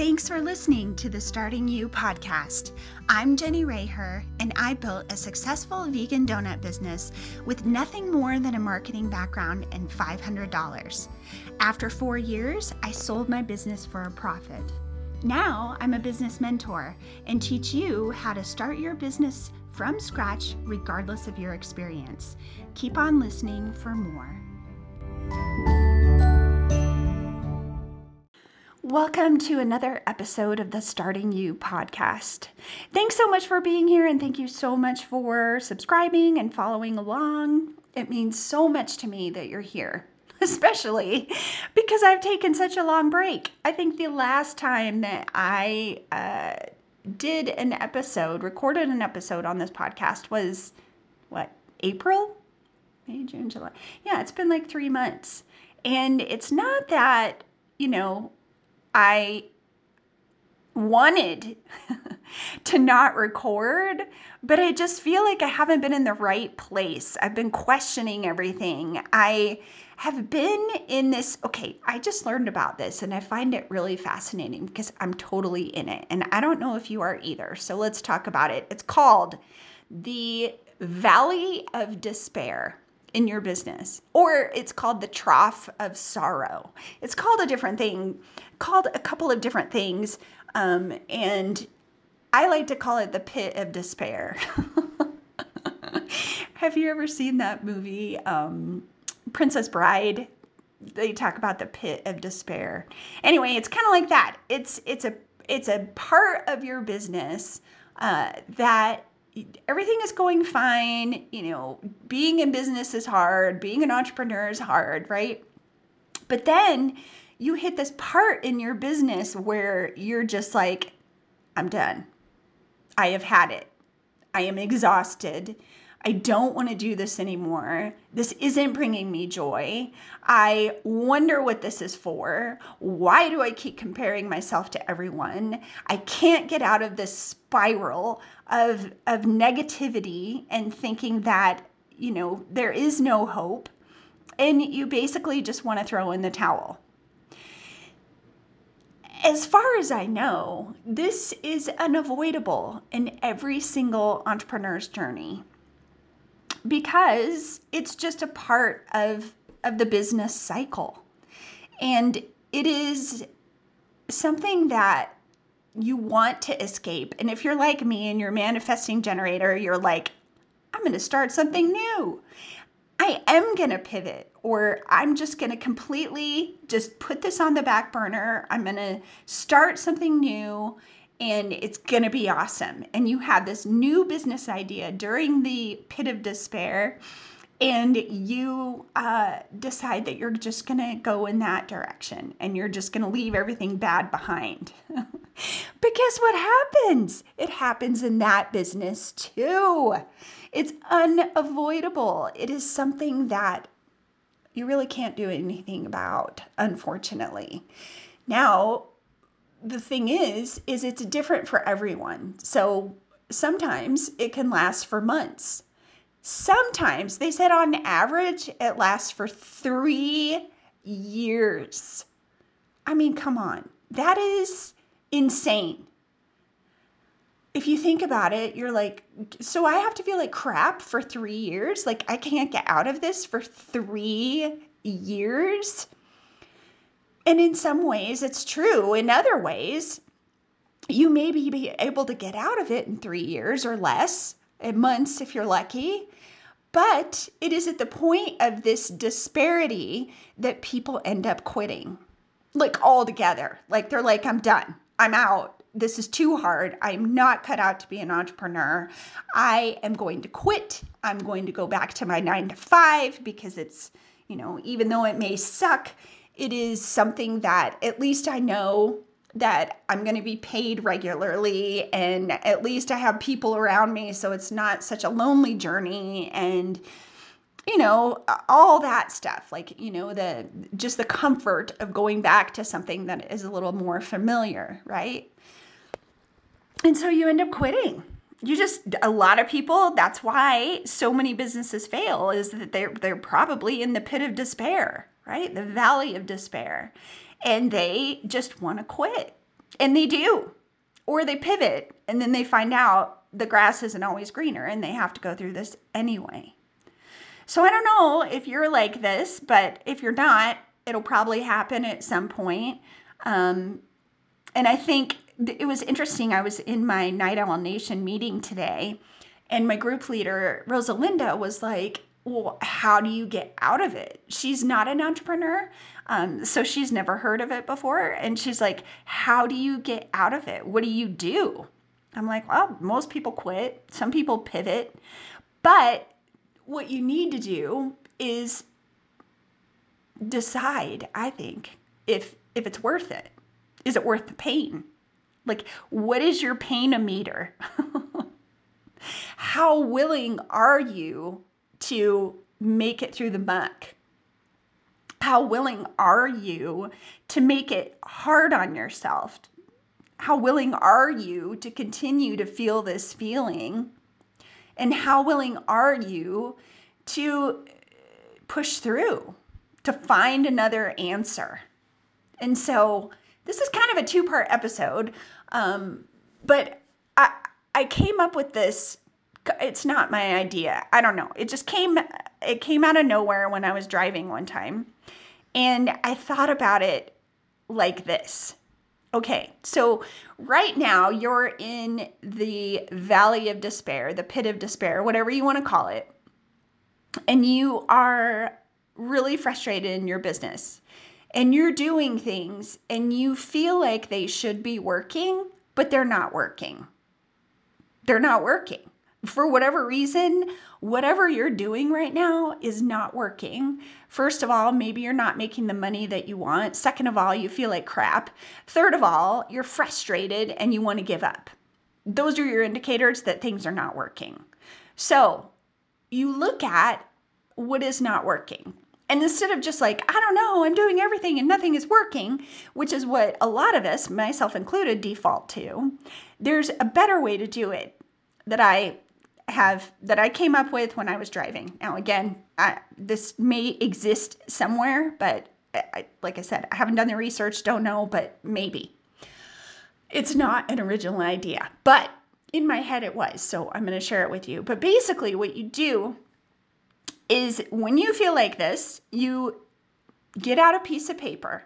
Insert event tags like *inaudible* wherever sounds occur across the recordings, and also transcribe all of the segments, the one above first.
Thanks for listening to the Starting You podcast. I'm Jenni Reher, and I built a successful vegan donut business with nothing more than a marketing background and $500. After four years, I sold my business for a profit. Now I'm a business mentor and teach you how to start your business from scratch, regardless of your experience. Keep on listening for more. Welcome to another episode of the Starting You podcast. Thanks so much for being here, and thank you so much for subscribing and following along. It means so much to me that you're here, *laughs* especially because I've taken such a long break. I think the last time that I uh, did an episode, recorded an episode on this podcast was what, April? May, June, July. Yeah, it's been like three months. And it's not that, you know, I wanted *laughs* to not record, but I just feel like I haven't been in the right place. I've been questioning everything. I have been in this. Okay, I just learned about this and I find it really fascinating because I'm totally in it. And I don't know if you are either. So let's talk about it. It's called the Valley of Despair in your business, or it's called the trough of sorrow. It's called a different thing, called a couple of different things. Um, and I like to call it the pit of despair. *laughs* Have you ever seen that movie, um, Princess Bride? They talk about the pit of despair. Anyway, it's kind of like that. It's it's a it's a part of your business uh, that everything is going fine. You know, being in business is hard, being an entrepreneur is hard, right? But then you hit this part in your business where you're just like, I'm done. I have had it. I am exhausted. I don't want to do this anymore. This isn't bringing me joy. I wonder what this is for. Why do I keep comparing myself to everyone? I can't get out of this spiral of, of negativity and thinking that, you know, there is no hope. And you basically just want to throw in the towel. As far as I know, this is unavoidable in every single entrepreneur's journey because it's just a part of of the business cycle. And it is something that you want to escape. And if you're like me and you're manifesting generator, you're like, I'm going to start something new. I am going to pivot or I'm just going to completely just put this on the back burner. I'm going to start something new and it's going to be awesome. And you have this new business idea during the pit of despair, and you uh, decide that you're just going to go in that direction and you're just going to leave everything bad behind. *laughs* but guess what happens? It happens in that business too. It's unavoidable. It is something that you really can't do anything about, unfortunately. Now, the thing is is it's different for everyone. So sometimes it can last for months. Sometimes they said on average it lasts for three years. I mean come on. That is insane. If you think about it you're like so i have to feel like crap for three years? Like i can't get out of this for three years and in some ways, it's true. In other ways, you may be able to get out of it in three years or less, in months if you're lucky. But it is at the point of this disparity that people end up quitting, like altogether. Like they're like, I'm done, I'm out. This is too hard. I'm not cut out to be an entrepreneur. I am going to quit. I'm going to go back to my nine to five because it's, you know, even though it may suck, it is something that at least I know that I'm going to be paid regularly and at least I have people around me so it's not such a lonely journey and you know all that stuff like you know the just the comfort of going back to something that is a little more familiar right? And so you end up quitting. You just a lot of people that's why so many businesses fail is that they're they're probably in the pit of despair right? The valley of despair. And they just want to quit. And they do. Or they pivot and then they find out the grass isn't always greener and they have to go through this anyway. So I don't know if you're like this, but if you're not, it'll probably happen at some point. Um, and I think it was interesting. I was in my Night Owl Nation meeting today, and my group leader, Rosalinda, was like, Well, how do you get out of it? She's not an entrepreneur. Um, so she's never heard of it before. And she's like, How do you get out of it? What do you do? I'm like, Well, most people quit, some people pivot. But what you need to do is decide, I think, if if it's worth it. Is it worth the pain? Like, what is your pain a meter? *laughs* How willing are you to make it through the muck? How willing are you to make it hard on yourself? How willing are you to continue to feel this feeling? And how willing are you to push through, to find another answer? And so, this is kind of a two part episode, um, but I, I came up with this. It's not my idea. I don't know. It just came it came out of nowhere when I was driving one time. And I thought about it like this. Okay, so right now you're in the valley of despair, the pit of despair, whatever you want to call it. And you are really frustrated in your business and you're doing things and you feel like they should be working, but they're not working. They're not working. For whatever reason, whatever you're doing right now is not working. First of all, maybe you're not making the money that you want. Second of all, you feel like crap. Third of all, you're frustrated and you want to give up. Those are your indicators that things are not working. So you look at what is not working. And instead of just like, I don't know, I'm doing everything and nothing is working, which is what a lot of us, myself included, default to, there's a better way to do it that I have that I came up with when I was driving. Now, again, I, this may exist somewhere, but I, like I said, I haven't done the research, don't know, but maybe. It's not an original idea, but in my head it was, so I'm going to share it with you. But basically, what you do is when you feel like this, you get out a piece of paper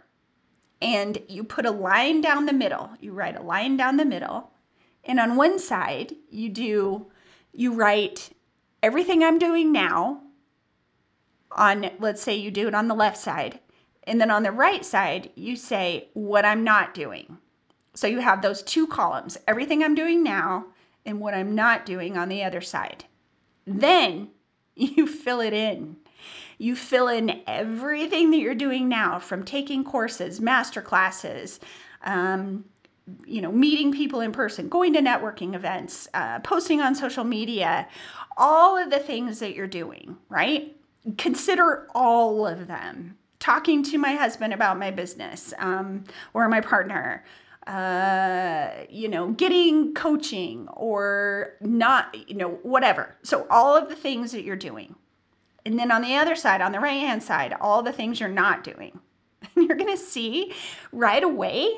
and you put a line down the middle. You write a line down the middle. And on one side, you do you write everything I'm doing now on let's say you do it on the left side. And then on the right side, you say what I'm not doing. So you have those two columns, everything I'm doing now and what I'm not doing on the other side. Then *laughs* You fill it in. You fill in everything that you're doing now from taking courses, master classes, um, you know, meeting people in person, going to networking events, uh, posting on social media, all of the things that you're doing, right? Consider all of them. Talking to my husband about my business um, or my partner, uh, you know, getting coaching or not, you know, whatever. So, all of the things that you're doing. And then on the other side, on the right hand side, all the things you're not doing. *laughs* And you're going to see right away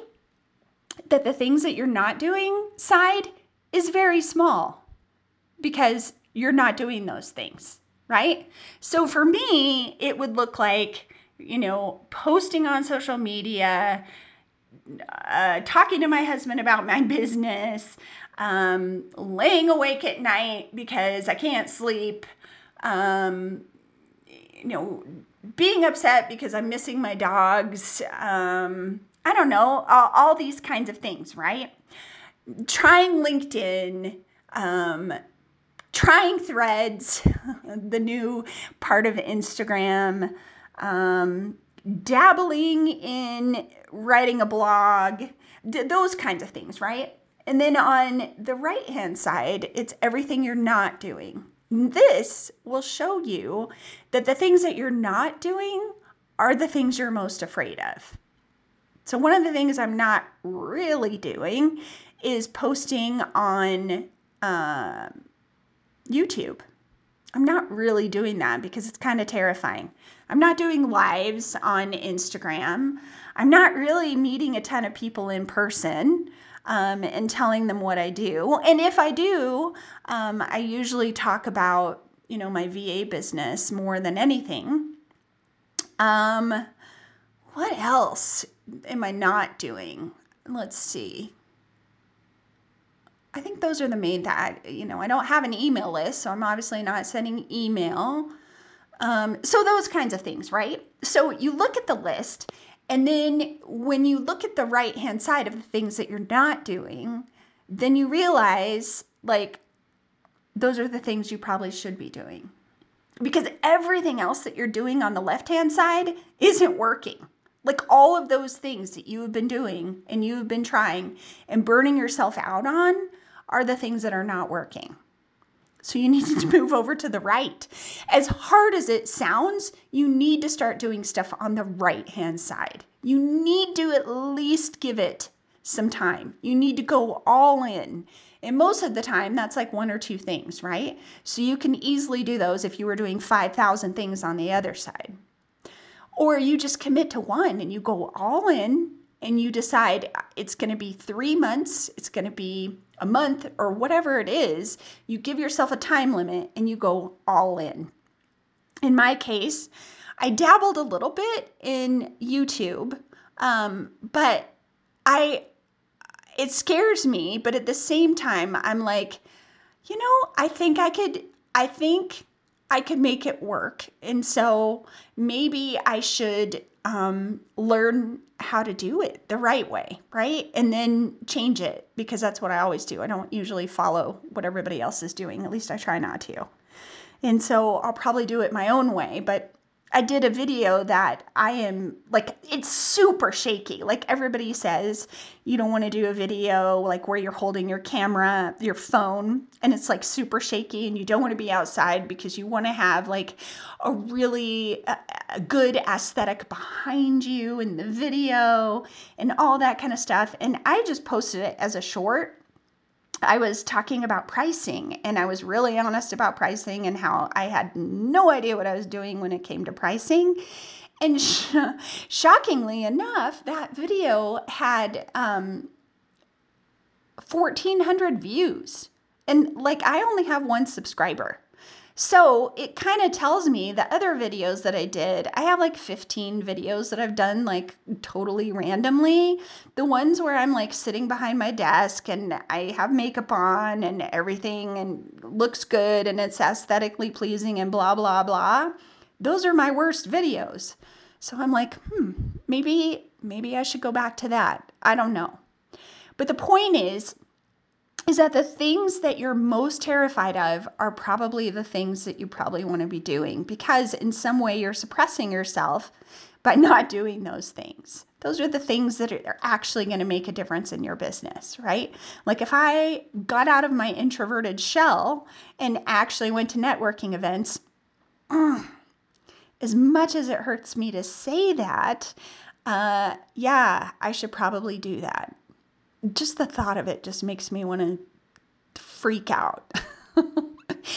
that the things that you're not doing side is very small because you're not doing those things, right? So, for me, it would look like, you know, posting on social media, uh, talking to my husband about my business, um, laying awake at night because I can't sleep, um, you know, being upset because I'm missing my dogs. Um, I don't know, all, all, these kinds of things, right? Trying LinkedIn, um, trying threads, *laughs* the new part of Instagram, um, dabbling in writing a blog, those kinds of things, right? And then on the right hand side, it's everything you're not doing. This will show you that the things that you're not doing are the things you're most afraid of. So, one of the things I'm not really doing is posting on uh, YouTube. I'm not really doing that because it's kind of terrifying. I'm not doing lives on Instagram. I'm not really meeting a ton of people in person. Um, and telling them what I do. And if I do, um, I usually talk about, you know, my VA business more than anything. Um, what else am I not doing? Let's see. I think those are the main that you know I don't have an email list, so I'm obviously not sending email. Um, so those kinds of things, right? So you look at the list, and then when you look at the right hand side of the things that you're not doing, then you realize like those are the things you probably should be doing because everything else that you're doing on the left hand side isn't working. Like all of those things that you have been doing and you have been trying and burning yourself out on are the things that are not working. So you need to *laughs* move over to the right. As hard as it sounds, you need to start doing stuff on the right hand side. You need to at least give it some time. You need to go all in. And most of the time, that's like one or two things, right? So you can easily do those if you were doing 5,000 things on the other side. Or you just commit to one and you go all in and you decide it's going to be three months, it's going to be a month, or whatever it is, you give yourself a time limit and you go all in. In my case, I dabbled a little bit in YouTube, um, but I it scares me, but at the same time, I'm like, you know, I think I could, I think I could make it work. And so maybe I should um, learn how to do it the right way, right? And then change it because that's what I always do. I don't usually follow what everybody else is doing, at least I try not to. And so I'll probably do it my own way, but I did a video that I am like, it's super shaky. Like everybody says, you don't want to do a video like where you're holding your camera, your phone, and it's like super shaky, and you don't want to be outside because you want to have like a really uh, good aesthetic behind you in the video and all that kind of stuff. And I just posted it as a short I was talking about pricing and I was really honest about pricing and how I had no idea what I was doing when it came to pricing. And *laughs* sh- shockingly enough, that video had um, 1,400 views. And like, I only have one subscriber. So it kind of tells me the other videos that I did, I have like 15 videos that I've done like totally randomly. The ones where I'm like sitting behind my desk and I have makeup on and everything and looks good and it's aesthetically pleasing and blah, blah, blah. Those are my worst videos. So I'm like, hmm, maybe, maybe I should go back to that. I don't know. But the point is, is that the things that you're most terrified of are probably the things that you probably want to be doing because in some way you're suppressing yourself by *laughs* not doing those things. Those are the things that are actually going to make a difference in your business, right? Like if I got out of my introverted shell and actually went to networking events, *clears throat* as much as it hurts me to say that, uh, yeah, I should probably do that just the thought of it just makes me want to freak out. *laughs*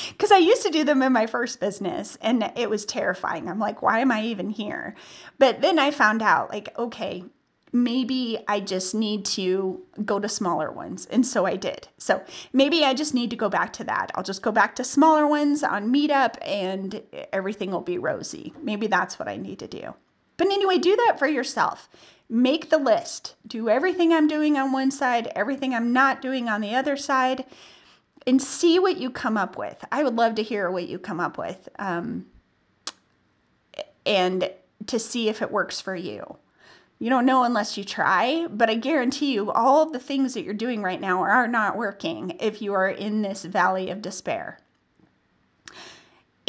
Because I used to do them in my first business and it was terrifying. I'm like, why am I even here? But then I found out, like, okay, maybe I just need to go to smaller ones. And so I did. So maybe I just need to go back to that. I'll just go back to smaller ones on Meetup and everything will be rosy. Maybe that's what I need to do. But anyway, do that for yourself make the list. Do everything I'm doing on one side, everything I'm not doing on the other side, and see what you come up with. I would love to hear what you come up with um, and to see if it works for you. You don't know unless you try, but I guarantee you all the things that you're doing right now are not working if you are in this valley of despair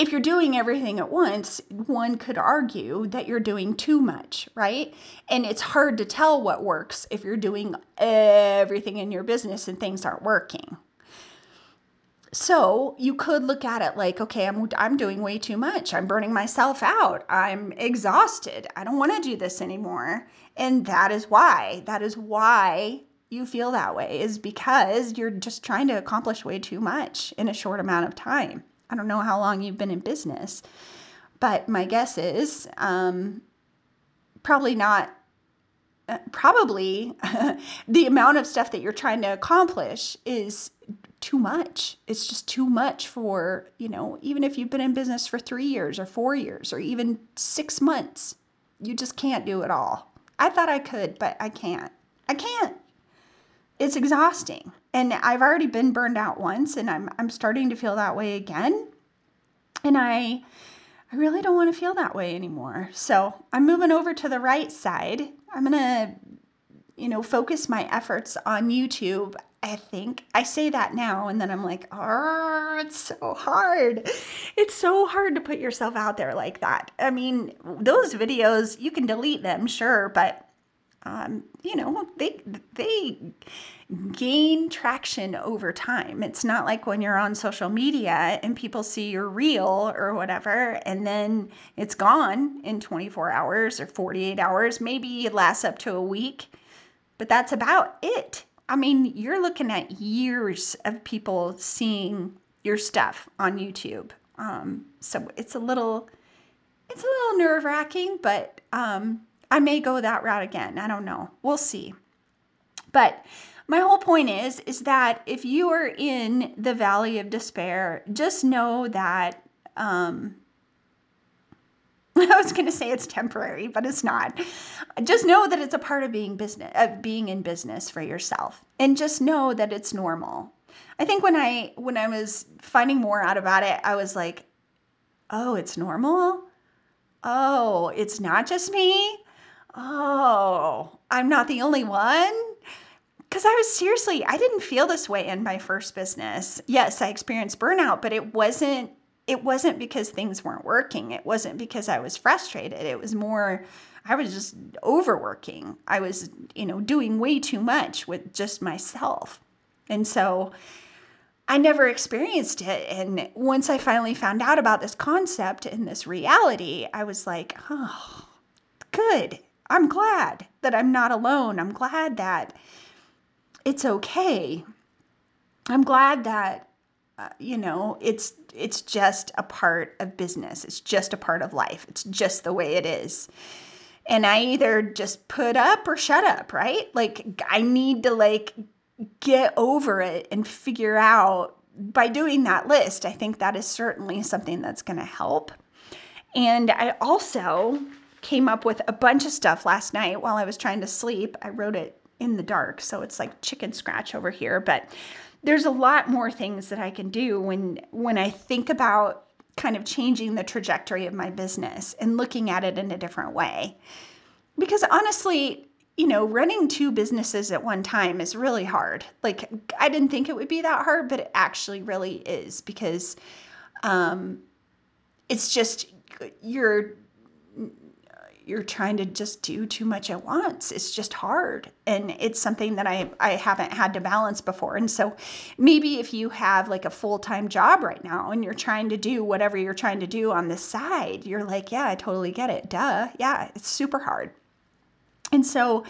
if you're doing everything at once, one could argue that you're doing too much, right? And it's hard to tell what works if you're doing everything in your business and things aren't working. So you could look at it like, okay, I'm, I'm doing way too much. I'm burning myself out. I'm exhausted. I don't want to do this anymore. And that is why. That is why you feel that way, is because you're just trying to accomplish way too much in a short amount of time I don't know how long you've been in business, but my guess is um, probably not uh, probably *laughs* the amount of stuff that you're trying to accomplish is too much. It's just too much for, you know, even if you've been in business for three years or four years or even six months, you just can't do it all. I thought I could, but I can't. I can't. It's exhausting. And I've already been burned out once and I'm I'm starting to feel that way again. And I I really don't want to feel that way anymore. So, I'm moving over to the right side. I'm going to you know, focus my efforts on YouTube I think I say that now, and then I'm like, oh, it's so hard. It's so hard to put yourself out there like that. I mean, those videos you can delete them, sure, but um, you know, they they gain traction over time. It's not like when you're on social media and people see your reel or whatever, and then it's gone in 24 hours or 48 hours. Maybe it lasts up to a week, but that's about it I mean, you're looking at years of people seeing your stuff on YouTube. Um, so it's a little, it's a little nerve wracking, but um, I may go that route again. I don't know. We'll see. But my whole point is, is that if you are in the valley of despair, just know that um, *laughs* I was going to say it's temporary, but it's not. Just know that it's a part of being business of being in business for yourself. And just know that it's normal. I think when I when I was finding more out about it, I was like, "Oh, it's normal? Oh, it's not just me? Oh, I'm not the only one?" Cuz I was seriously, I didn't feel this way in my first business. Yes, I experienced burnout, but it wasn't it wasn't because things weren't working. It wasn't because I was frustrated. It was more, I was just overworking. I was, you know, doing way too much with just myself. And so I never experienced it. And once I finally found out about this concept and this reality, I was like, oh, good. I'm glad that I'm not alone. I'm glad that it's okay. I'm glad that uh, you know, it's it's just a part of business. It's just a part of life. It's just the way it is. And I either just put up or shut up, right? Like I need to like get over it and figure out by doing that list. I think that is certainly something that's going to help. And I also came up with a bunch of stuff last night while I was trying to sleep. I wrote it in the dark, so it's like chicken scratch over here, but there's a lot more things that I can do when when I think about kind of changing the trajectory of my business and looking at it in a different way. Because honestly, you know, running two businesses at one time is really hard. Like I didn't think it would be that hard, but it actually really is because um it's just you're you're trying to just do too much at once. It's just hard. And it's something that I, I haven't had to balance before. And so maybe if you have like a full time job right now and you're trying to do whatever you're trying to do on the side, you're like, yeah, I totally get it. Duh. Yeah, it's super hard. And so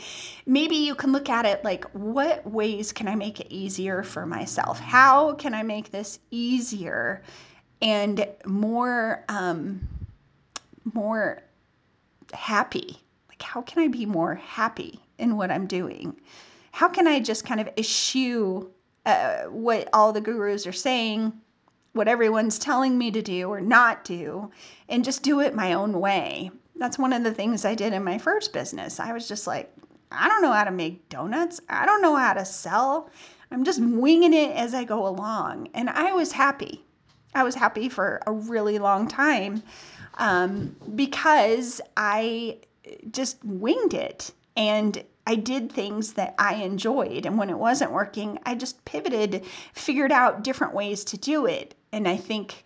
maybe you can look at it like, what ways can I make it easier for myself? How can I make this easier and more, um, more happy? Like, how can I be more happy in what I'm doing? How can I just kind of eschew uh, what all the gurus are saying, what everyone's telling me to do or not do, and just do it my own way? That's one of the things I did in my first business. I was just like, I don't know how to make donuts. I don't know how to sell. I'm just winging it as I go along. And I was happy. I was happy for a really long time um, because I just winged it and I did things that I enjoyed. And when it wasn't working, I just pivoted, figured out different ways to do it. And I think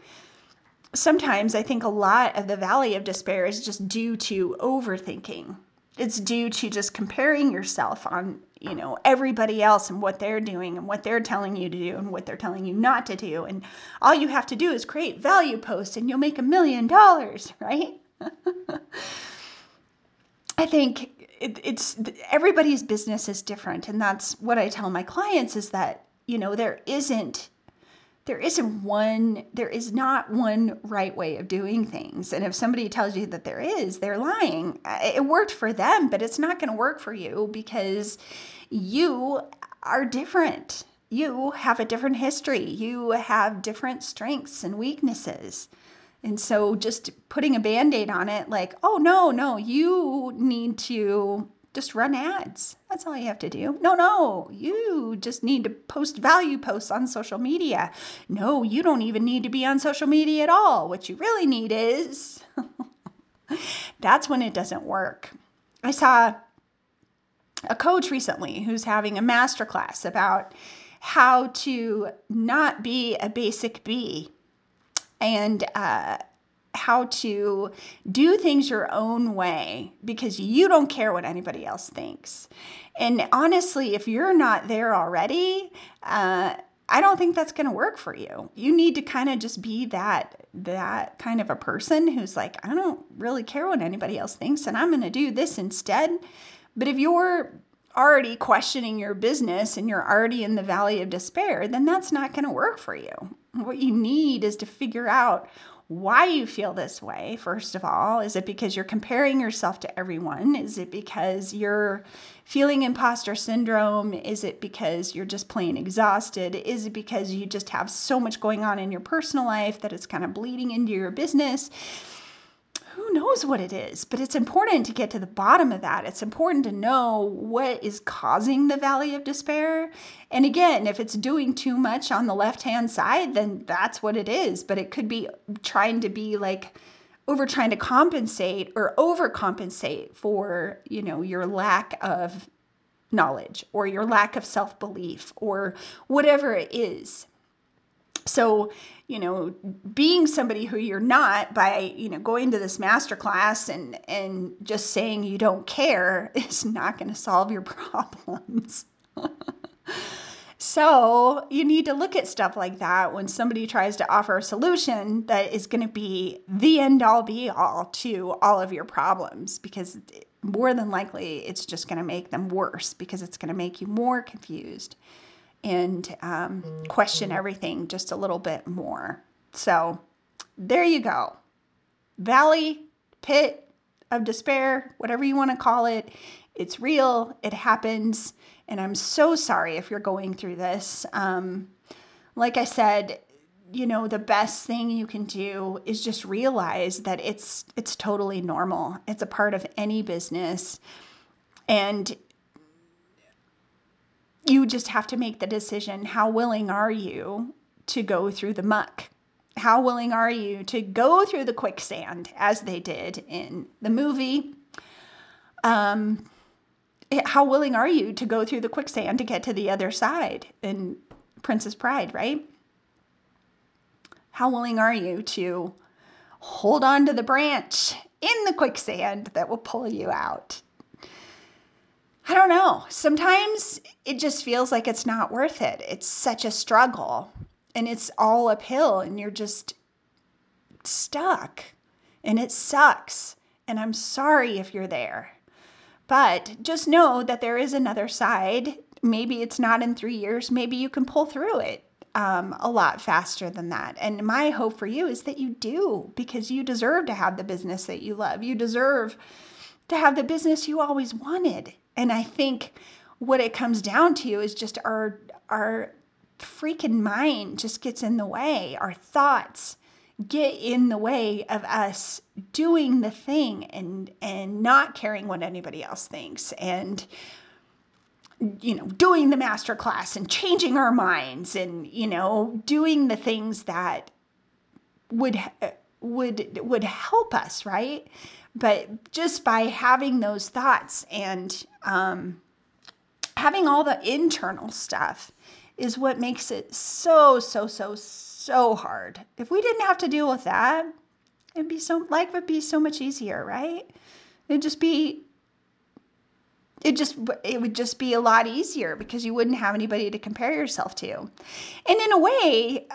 sometimes I think a lot of the valley of despair is just due to overthinking. It's due to just comparing yourself on you know everybody else and what they're doing and what they're telling you to do and what they're telling you not to do. And all you have to do is create value posts and you'll make a million dollars *laughs* right? I think it, it's everybody's business is different. And that's what i tell my clients is that you know there isn't there isn't one there is not one right way of doing things. And if somebody tells you that there is they're lying. It worked for them but it's not going to work for you because you are different you have a different history you have different strengths and weaknesses and so just putting a band-aid on it like oh no no you need to just run ads. That's all you have to do. No, no, you just need to post value posts on social media. No, you don't even need to be on social media at all. What you really need is *laughs* that's when it doesn't work. I saw a coach recently who's having a masterclass about how to not be a basic bee and uh, how to do things your own way because you don't care what anybody else thinks. And honestly, if you're not there already, uh, I don't think that's going to work for you. You need to kind of just be that that kind of a person who's like, I don't really care what anybody else thinks and I'm going to do this instead. But if you're already questioning your business and you're already in the valley of despair, then that's not going to work for you. What you need is to figure out why you feel this way, first of all. Is it because you're comparing yourself to everyone? Is it because you're feeling imposter syndrome? Is it because you're just plain exhausted? Is it because you just have so much going on in your personal life that it's kind of bleeding into your business? Who knows what it is, but it's important to get to the bottom of that. It's important to know what is causing the valley of despair. And again, if it's doing too much on the left hand side, then that's what it is. But it could be trying to be like, over trying to compensate or overcompensate for you know your lack of knowledge or your lack of self-belief or whatever it is so you know being somebody who you're not by you know going to this master class and and just saying you don't care *laughs* is not going to solve your *laughs* problems. So you need to look at stuff like that when somebody tries to offer a solution that is going to be the end all be all to all of your problems because more than likely it's just going to make them worse because it's going to make you more confused and um, question everything just a little bit more. So there you go. Valley, pit of despair, whatever you want to call it. It's real, it happens. And I'm so sorry if you're going through this. Um, like I said, you know the best thing you can do is just realize that it's it's totally normal it's a part of any business and you just have to make the decision how willing are you to go through the muck? How willing are you to go through the quicksand as they did in the movie? Um, how willing are you to go through the quicksand to get to the other side in Princess Bride, right? How willing are you to hold on to the branch in the quicksand that will pull you out? I don't know. Sometimes it just feels like it's not worth it. It's such a struggle and it's all uphill and you're just stuck and it sucks. And I'm sorry if you're there. But just know that there is another side. Maybe it's not in three years. Maybe you can pull through it um, a lot faster than that. And my hope for you is that you do because you deserve to have the business that you love. You deserve to have the business you always wanted. And I think what it comes down to is just our our freaking mind just gets in the way. Our thoughts get in the way of us doing the thing and and not caring what anybody else thinks and you know doing the master class and changing our minds and you know doing the things that would would would help us right but just by having those thoughts and um, having all the internal stuff is what makes it so, so, so, so hard. If we didn't have to deal with that, it'd be so, life would be so much easier, right? It'd just be, it just, it would just be a lot easier because you wouldn't have anybody to compare yourself to. And in a way,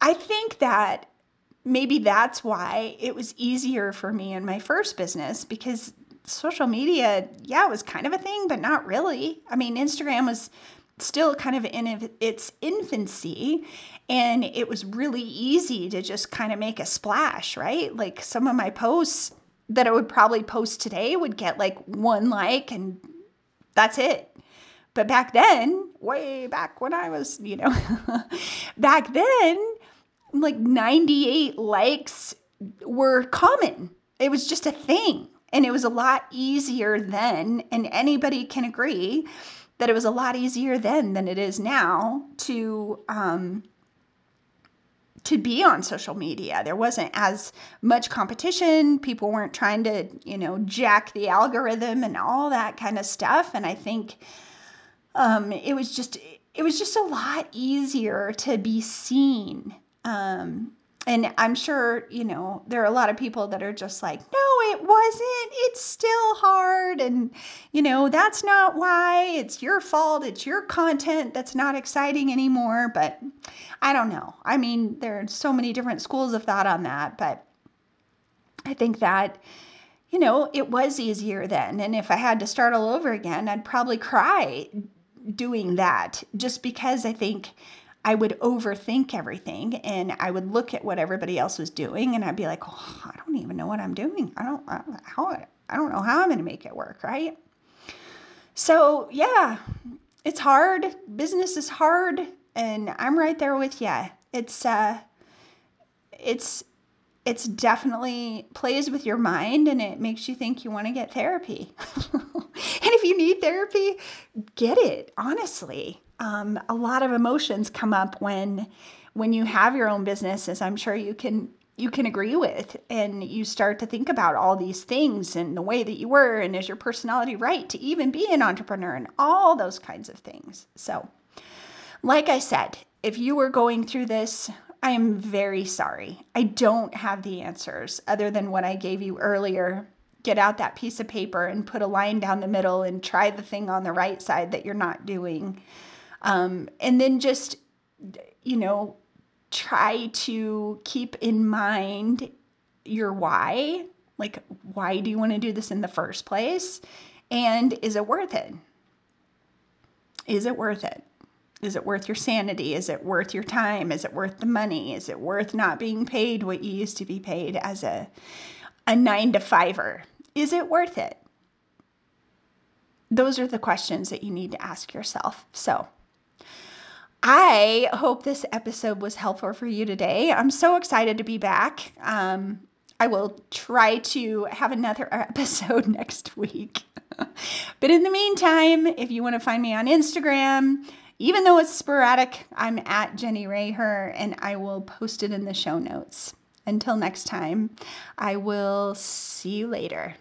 I think that maybe that's why it was easier for me in my first business because social media, yeah, was kind of a thing, but not really. I mean, Instagram was still kind of in its infancy and it was really easy to just kind of make a splash, right? Like some of my posts that I would probably post today would get like one like and that's it. But back then, way back when I was, you know, *laughs* back then, like 98 likes were common. It was just a thing. And it was a lot easier then. And anybody can agree that it was a lot easier then than it is now to um, to be on social media. There wasn't as much competition. People weren't trying to, you know, jack the algorithm and all that kind of stuff. And I think um, it was just it was just a lot easier to be seen. Um, and I'm sure, you know, there are a lot of people that are just like, no, it wasn't. It's still hard. And, you know, that's not why. It's your fault. It's your content that's not exciting anymore. But I don't know. I mean, there are so many different schools of thought on that. But I think that, you know, it was easier then. And if I had to start all over again, I'd probably cry doing that just because I think I would overthink everything and I would look at what everybody else was doing and I'd be like, oh, I don't even know what I'm doing. I don't, I how I don't know how I'm going to make it work, right? So, yeah, it's hard. Business is hard and I'm right there with you. It's uh it's it's definitely plays with your mind and it makes you think you want to get therapy. *laughs* and if you need therapy, get it, honestly um, a lot of emotions come up when when you have your own business, as I'm sure you can you can agree with, and you start to think about all these things and the way that you were, and is your personality right to even be an entrepreneur, and all those kinds of things. So, like I said, if you were going through this, I am very sorry. I don't have the answers other than what I gave you earlier. Get out that piece of paper and put a line down the middle and try the thing on the right side that you're not doing. Um, and then just, you know, try to keep in mind your why. Like, why do you want to do this in the first place? And is it worth it? Is it worth it? Is it worth your sanity? Is it worth your time? Is it worth the money? Is it worth not being paid what you used to be paid as a, a nine to fiver? Is it worth it? Those are the questions that you need to ask yourself. So, I hope this episode was helpful for you today. I'm so excited to be back. Um, I will try to have another *laughs* episode next week. *laughs* but in the meantime, if you want to find me on Instagram, even though it's sporadic, I'm at Jenni Reher and I will post it in the show notes. Until next time, I will see you later.